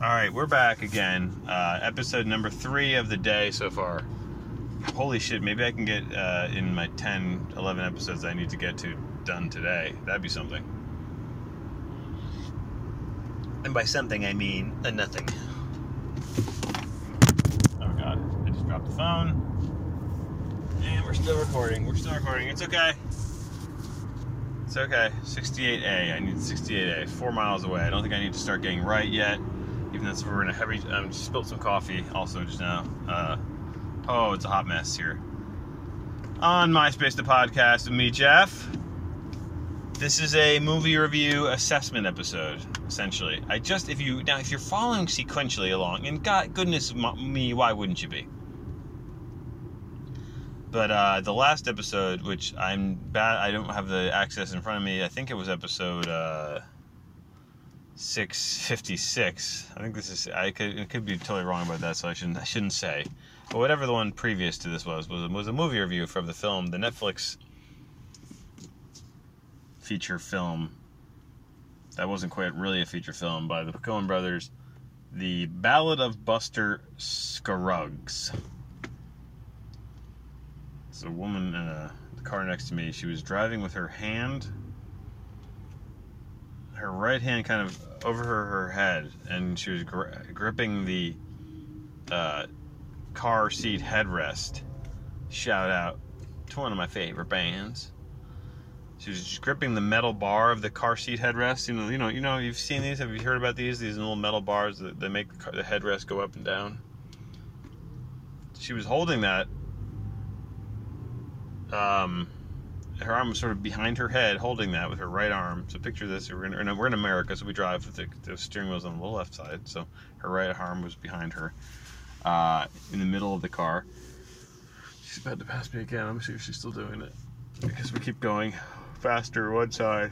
All right, we're back again. Uh, episode number three of the day so far. Holy shit, maybe I can get uh, in my 10, 11 episodes I need to get to done today. That'd be something. And by something, I mean a nothing. Oh god, I just dropped the phone. And we're still recording. We're still recording. It's okay. It's okay. 68A. I need 68A. Four miles away. I don't think I need to start getting right yet. Even though we're in a heavy. I um, just spilled some coffee also just now. Uh, oh, it's a hot mess here. On MySpace, the podcast with me, Jeff. This is a movie review assessment episode, essentially. I just, if you now, if you're following sequentially along, and God, goodness me, why wouldn't you be? But uh, the last episode, which I'm bad, I don't have the access in front of me. I think it was episode uh, 656. I think this is. I could, it could be totally wrong about that, so I shouldn't. I shouldn't say. But whatever the one previous to this was was was a movie review from the film, the Netflix feature film. That wasn't quite really a feature film by the Coen Brothers. The Ballad of Buster Scruggs. It's a woman in a the car next to me. She was driving with her hand, her right hand kind of over her, her head, and she was gri- gripping the uh, car seat headrest. Shout out to one of my favorite bands. She was gripping the metal bar of the car seat headrest. You know, you know, you know. You've seen these. Have you heard about these? These little metal bars that, that make the, car, the headrest go up and down. She was holding that um, her arm was sort of behind her head, holding that with her right arm. So picture this: we're in, we're in America, so we drive with the, the steering wheels on the left side. So her right arm was behind her, uh, in the middle of the car. She's about to pass me again. See if she's still doing it, because we keep going faster one side,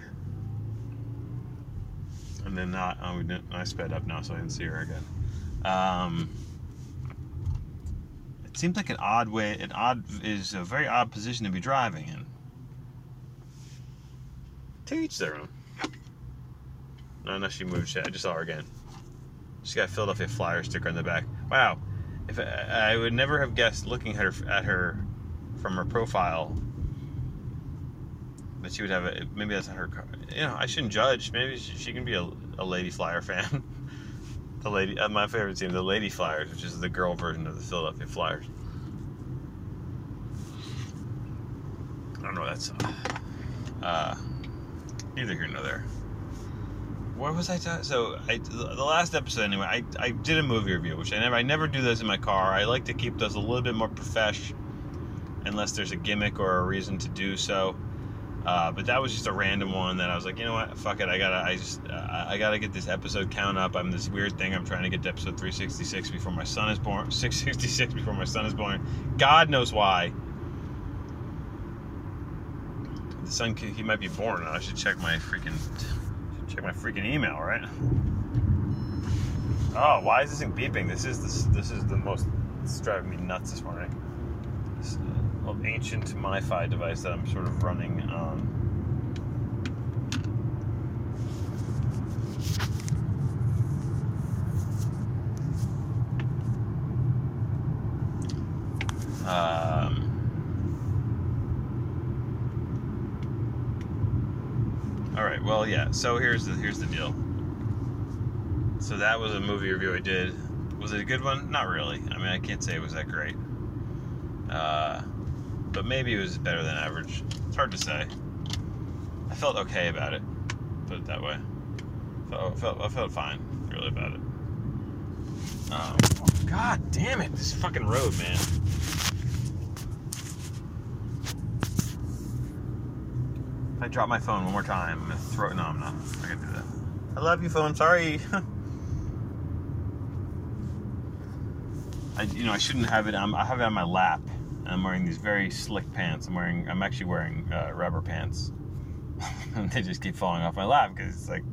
and then not. Oh. I sped up now, so I didn't see her again. Um, it seems like an odd way. An odd is a very odd position to be driving in. To each their own. No, no, she moved. She, I just saw her again. She got a Philadelphia Flyer sticker on the back. Wow, if I, I would never have guessed looking at her at her from her profile that she would have a maybe that's not her car. You know, I shouldn't judge. Maybe she, she can be a, a Lady Flyer fan. the lady, uh, my favorite team, the Lady Flyers, which is the girl version of the Philadelphia Flyers. I don't know that's. Uh, neither here nor there. What was I talking? So I, the last episode anyway. I, I did a movie review, which I never I never do this in my car. I like to keep those a little bit more profesh, unless there's a gimmick or a reason to do so. Uh, but that was just a random one that I was like, you know what, fuck it. I gotta, I just, uh, I gotta get this episode count up. I'm this weird thing. I'm trying to get to episode 366 before my son is born. 666 before my son is born. God knows why. The son, he might be born. I should check my freaking, check my freaking email, right? Oh, why is this thing beeping? This is this, this is the most. It's driving me nuts this morning. This, uh, ancient MiFi device that I'm sort of running on. Um, all right. Yeah. So here's the here's the deal. So that was a movie review I did. Was it a good one? Not really. I mean, I can't say it was that great. Uh, but maybe it was better than average. It's hard to say. I felt okay about it. Put it that way. I felt, I felt fine, really, about it. Um, God damn it! This fucking road, man. I drop my phone one more time, I'm gonna throw it. No, I'm not. I'm not gonna do that. I love you, phone. Sorry. I, you know, I shouldn't have it. On, I have it on my lap. I'm wearing these very slick pants. I'm wearing. I'm actually wearing uh, rubber pants, and they just keep falling off my lap because it's like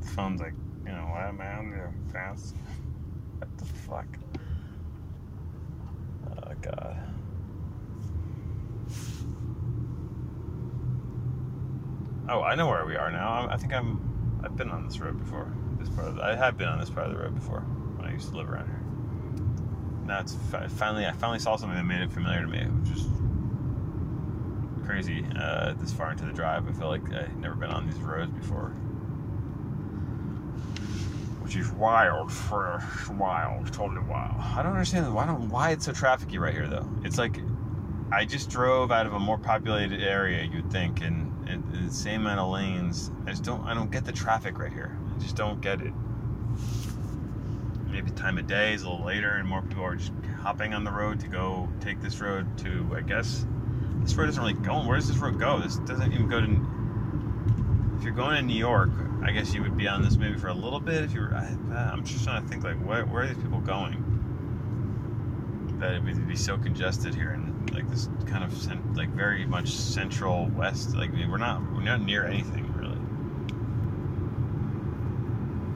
the phone's like, you know, why am what man, your pants. What the fuck? Oh god. Oh, I know where we are now. I think I'm. I've been on this road before. This part. Of the, I have been on this part of the road before when I used to live around here. Now it's fi- finally I finally saw something that made it familiar to me, which is crazy. Uh, this far into the drive, I feel like I've never been on these roads before, which is wild for wild, totally wild. I don't understand why don't why it's so trafficy right here though. It's like I just drove out of a more populated area, you'd think, and, the same amount of lanes. I just don't I don't get the traffic right here. I just don't get it. Maybe time of day is a little later, and more people are just hopping on the road to go take this road to. I guess this road isn't really going. Where does this road go? This doesn't even go to. If you're going to New York, I guess you would be on this maybe for a little bit. If you were, I, uh, I'm just trying to think like where where are these people going? That it would be so congested here and like this kind of cent- like very much central west. Like I mean, we're not we're not near anything really.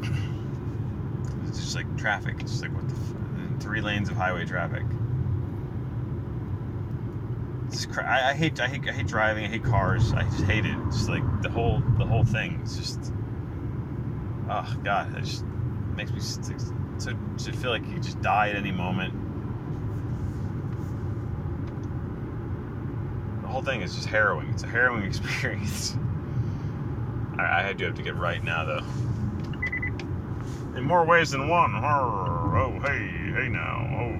It's just like traffic. It's just like what the f- three lanes of highway traffic. It's cra- I, I hate I hate I hate driving. I hate cars. I just hate it. It's just like the whole the whole thing. It's just oh god. It just makes me so so feel like you just die at any moment. Whole thing is just harrowing. It's a harrowing experience. I, I do have to get right now though. In more ways than one. Oh, hey, hey now. Oh,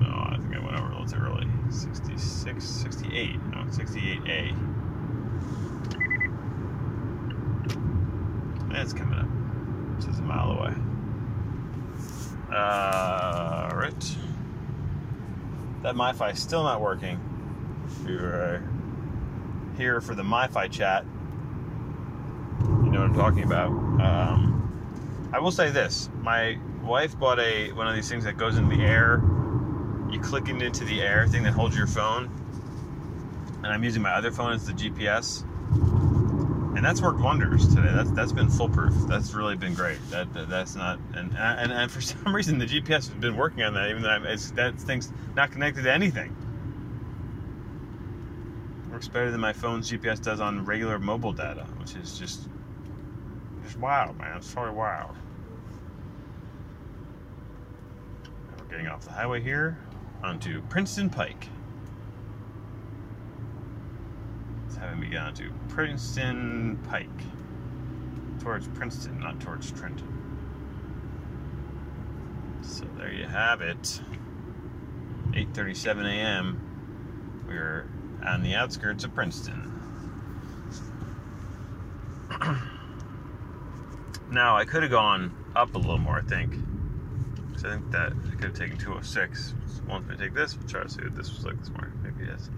no, I think I went over a little too early. 66, 68. No, 68A. It's coming up. Is a mile away. Uh, right. That MiFi is still not working. We were here for the MiFi chat. You know what I'm talking about. Um, I will say this: my wife bought a one of these things that goes in the air. You click it into the air thing that holds your phone, and I'm using my other phone as the GPS, and that's worked wonders today. That's that's been foolproof. That's really been great. That, that that's not and, and and for some reason the GPS has been working on that, even though I'm, it's, that thing's not connected to anything. Works better than my phone's GPS does on regular mobile data, which is just just wild, man. It's totally wild. We're getting off the highway here onto Princeton Pike. It's having me get onto Princeton Pike. Towards Princeton, not towards Trenton. So there you have it. 8:37 a.m. We're on the outskirts of Princeton. now I could have gone up a little more, I think. I think that I could have taken 206. Once we take this, we'll try to see what this was like this morning. Maybe has,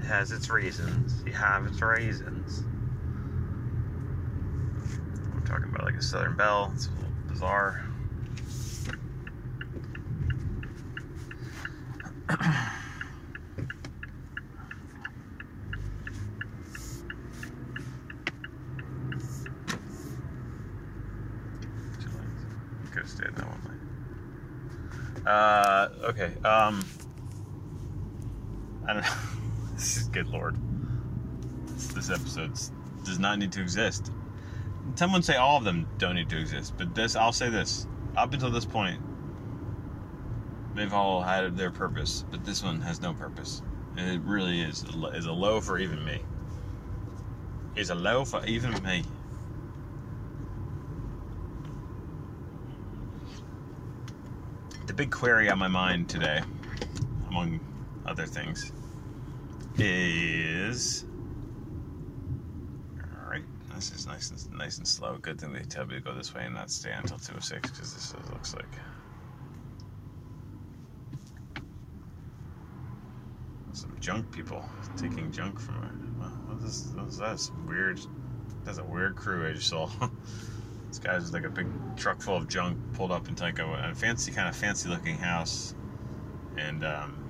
it has its reasons. You have its reasons. We're talking about like a Southern Belle. It's a little bizarre. Two lanes. Could have stayed in that one lane. Uh, okay. Um, I don't know. this is good lord. This, episode does not need to exist. Someone say all of them don't need to exist, but this I'll say this. Up until this point, they've all had their purpose, but this one has no purpose. It really is is a low for even me. Is a low for even me. Big query on my mind today, among other things, is. This is nice and nice and slow. Good thing they tell me to go this way and not stay until 206 because this is, looks like some junk people taking junk from it. What is, what is that? Some weird. That's a weird crew I just saw. this guy's like a big truck full of junk pulled up into like a, a fancy kind of fancy looking house, and um,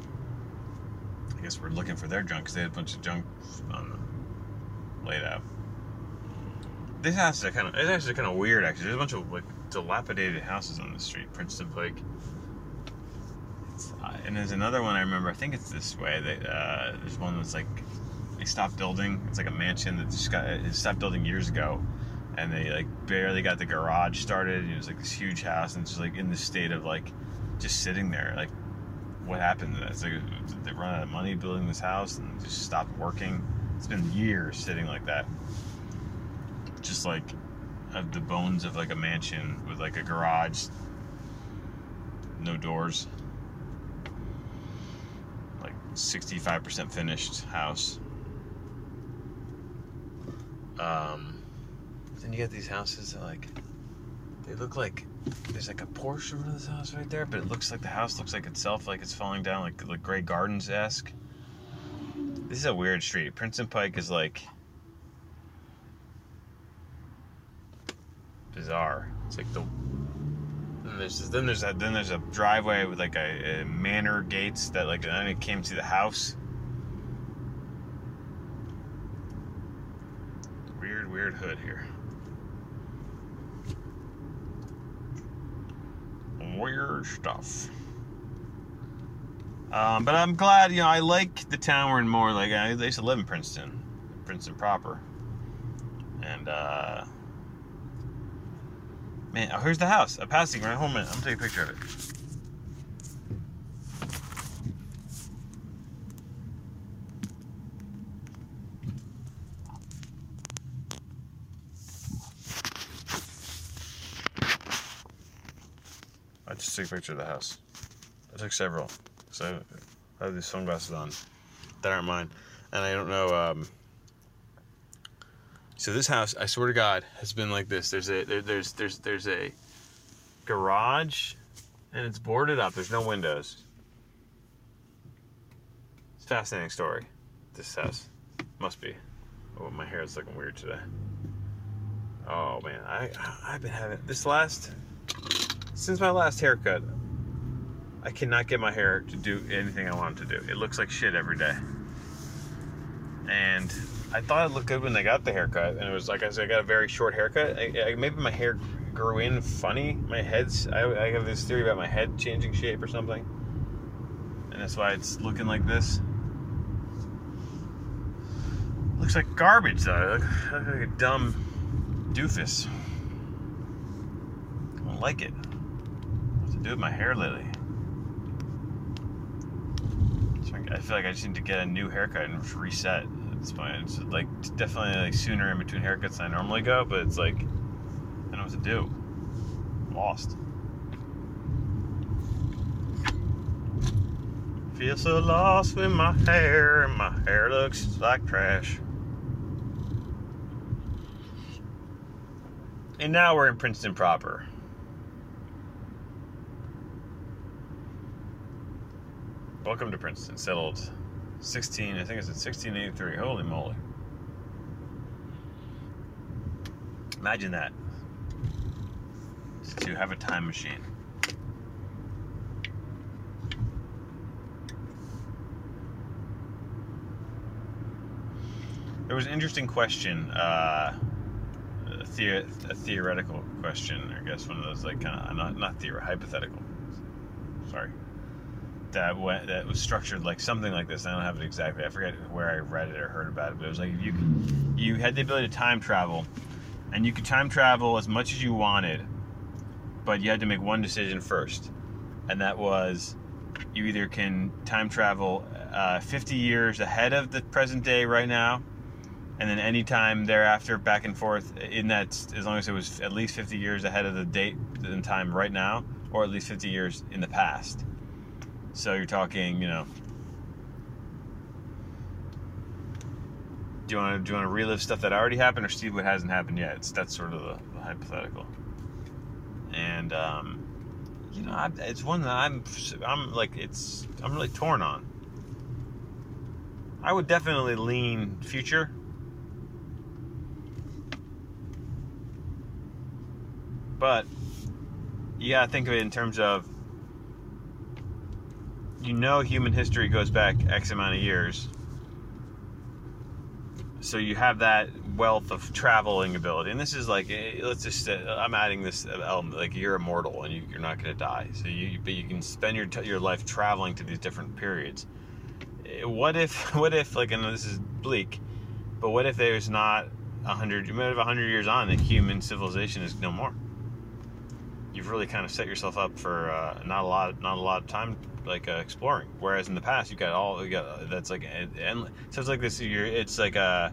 I guess we're looking for their junk because they had a bunch of junk the, laid out. This house is kind of it's actually kind of weird. Actually, there's a bunch of like dilapidated houses on the street, Princeton. It's, uh, and there's another one I remember. I think it's this way. That uh, there's one that's like they stopped building. It's like a mansion that just got it stopped building years ago, and they like barely got the garage started. It was like this huge house, and it's just like in the state of like just sitting there. Like, what happened to that? It's like they run out of money building this house and just stopped working. It's been years sitting like that. Just like of the bones of like a mansion with like a garage, no doors, like 65% finished house. Um, then you get these houses that like they look like there's like a portion of this house right there, but it looks like the house looks like itself, like it's falling down, like like Grey Gardens esque. This is a weird street. Princeton Pike is like bizarre. It's like the then there's then there's a then there's a driveway with like a, a manor gates that like then it came to the house. Weird weird hood here. Weird stuff. Um, but I'm glad, you know, I like the town we're in more. Like I, I used to live in Princeton, Princeton proper, and uh, Man, oh, here's the house. I'm passing right home. I'm gonna take a picture of it. Took a picture of the house. I took several. So I have these sunglasses on that aren't mine. And I don't know. Um, so this house, I swear to God, has been like this. There's a there, there's there's there's a garage, and it's boarded up. There's no windows. It's a fascinating story. This house must be. Oh, my hair is looking weird today. Oh man, I I've been having this last since my last haircut. I cannot get my hair to do anything I want to do. It looks like shit every day. And I thought it looked good when they got the haircut, and it was like I said, I got a very short haircut. I, I, maybe my hair grew in funny. My head's I, I have this theory about my head changing shape or something, and that's why it's looking like this. Looks like garbage though. I look, I look like a dumb doofus. I don't like it. To do with my hair lately? I feel like I just need to get a new haircut and reset this point. It's like definitely like sooner in between haircuts than I normally go, but it's like I don't know what to do. I'm lost. Feel so lost with my hair, and my hair looks like trash. And now we're in Princeton proper. Welcome to Princeton, settled 16, I think it's at 1683. Holy moly. Imagine that. To have a time machine. There was an interesting question, uh, a, a theoretical question, I guess, one of those like kind of not not theoretical, hypothetical. Sorry that went that was structured like something like this. I don't have it exactly. I forget where I read it or heard about it, but it was like you you had the ability to time travel, and you could time travel as much as you wanted, but you had to make one decision first, and that was you either can time travel uh, 50 years ahead of the present day right now, and then any time thereafter back and forth in that as long as it was at least 50 years ahead of the date and time right now, or at least 50 years in the past so you're talking, you know. Do you want to do you want to relive stuff that already happened, or see what hasn't happened yet? It's that's sort of the, the hypothetical. And um, you know, I, it's one that I'm I'm like it's I'm really torn on. I would definitely lean future. But you gotta think of it in terms of you know human history goes back X amount of years. So you have that wealth of traveling ability, and this is like eh, let's just uh, I'm adding this element like you're immortal and you, are not going to die. So you but you can spend your your life traveling to these different periods. Eh, what if what if like know this is bleak, but what if there's not a hundred, you might have a hundred years on, and human civilization is no more. You've really kind of set yourself up for uh, not a lot, not a lot of time like uh, exploring. Whereas in the past, you've got all, you got that's like, and so it's like this. You're, it's like a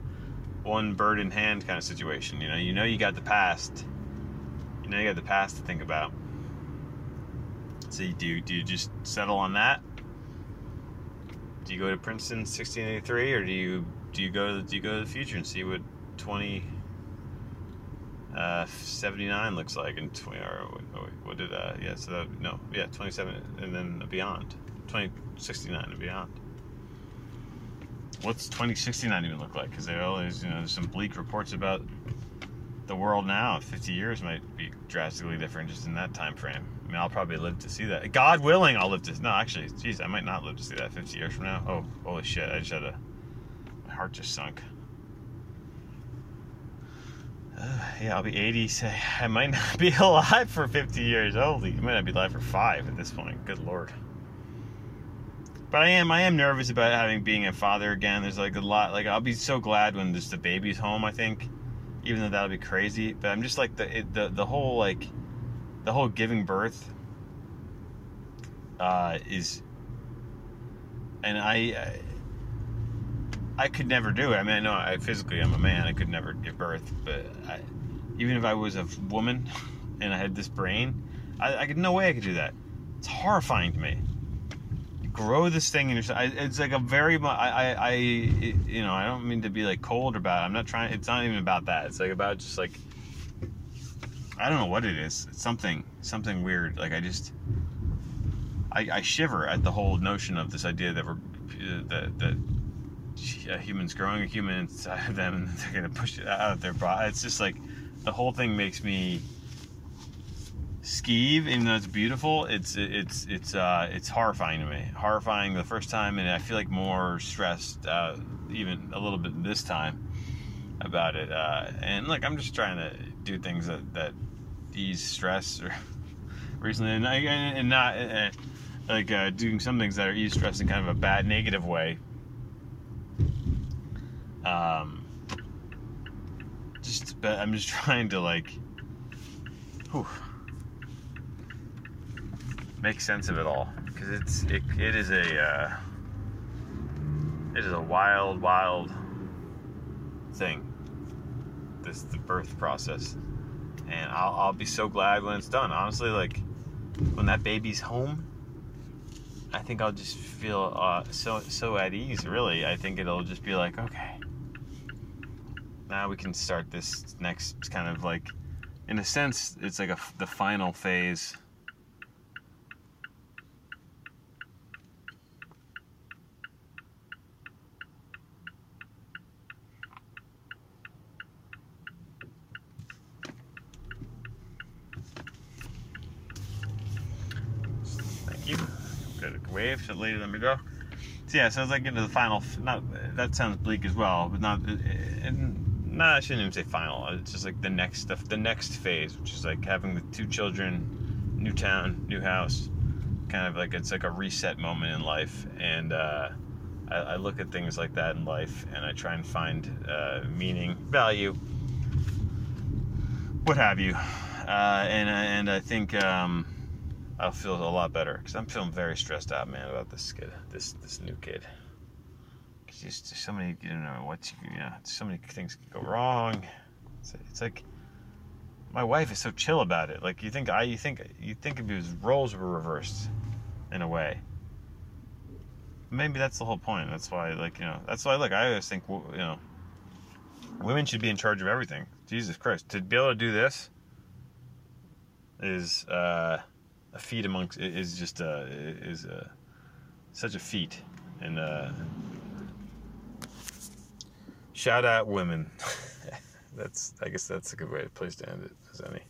one bird in hand kind of situation. You know, you know, you got the past. You know, you got the past to think about. So you do, do you just settle on that? Do you go to Princeton 1683, or do you do you go to, do you go to the future and see what 20 uh, 79 looks like in 20 or what, what did uh yeah so that, no yeah 27 and then beyond. 2069 and beyond. What's 2069 even look like? Because there always you know there's some bleak reports about the world now. 50 years might be drastically different just in that time frame. I mean i'll probably live to see that. God willing i'll live to no actually geez i might not live to see that 50 years from now. Oh holy shit i just had a my heart just sunk yeah, I'll be 80. Say, I might not be alive for 50 years. Holy, I might not be alive for five at this point. Good lord. But I am, I am nervous about having being a father again. There's like a lot. Like I'll be so glad when there's the baby's home. I think, even though that'll be crazy. But I'm just like the it, the the whole like the whole giving birth uh, is, and I, I I could never do it. I mean, I know I physically I'm a man. I could never give birth, but I, even if I was a woman and I had this brain, I, I could no way I could do that. It's horrifying to me. Grow this thing in yourself. It's like a very I, I, I, you know, I don't mean to be like cold about it. I'm not trying. It's not even about that. It's like about just like I don't know what it is. It's something, something weird. Like I just, I, I shiver at the whole notion of this idea that we're uh, that that a human's growing a human inside of them and they're gonna push it out of their body. It's just like the whole thing makes me skeeve, even though it's beautiful. It's it's it's uh, it's horrifying to me. Horrifying the first time, and I feel like more stressed, uh, even a little bit this time about it. Uh, and look, I'm just trying to do things that that ease stress or recently, and, I, and not uh, like uh, doing some things that are ease stress in kind of a bad, negative way um, just, but I'm just trying to like, whew, make sense of it all because it's it, it is a uh, it is a wild, wild thing. This the birth process, and I'll I'll be so glad when it's done. Honestly, like when that baby's home I think I'll just feel uh, so so at ease. Really, I think it'll just be like, okay, now we can start this next kind of like, in a sense, it's like a, the final phase. Thank you. Good wave, so later let me go. So yeah, so it's like into the final. Not that sounds bleak as well, but not. Uh, uh, and nah, I shouldn't even say final. It's just like the next the next phase, which is like having the two children, new town, new house, kind of like it's like a reset moment in life. And uh, I, I, look at things like that in life, and I try and find uh, meaning, value, what have you. Uh, and and I think um, I'll feel a lot better because I'm feeling very stressed out, man, about this kid, this this new kid just so many, you know, what you, you know, so many things can go wrong. It's, it's, like my wife is so chill about it. Like you think I, you think you think if his roles were reversed, in a way. Maybe that's the whole point. That's why, like you know, that's why. Look, I always think, you know, women should be in charge of everything. Jesus Christ, to be able to do this is uh, a feat amongst is just uh, is uh, such a feat, and uh, Shout out women. that's I guess that's a good way place to end it as any.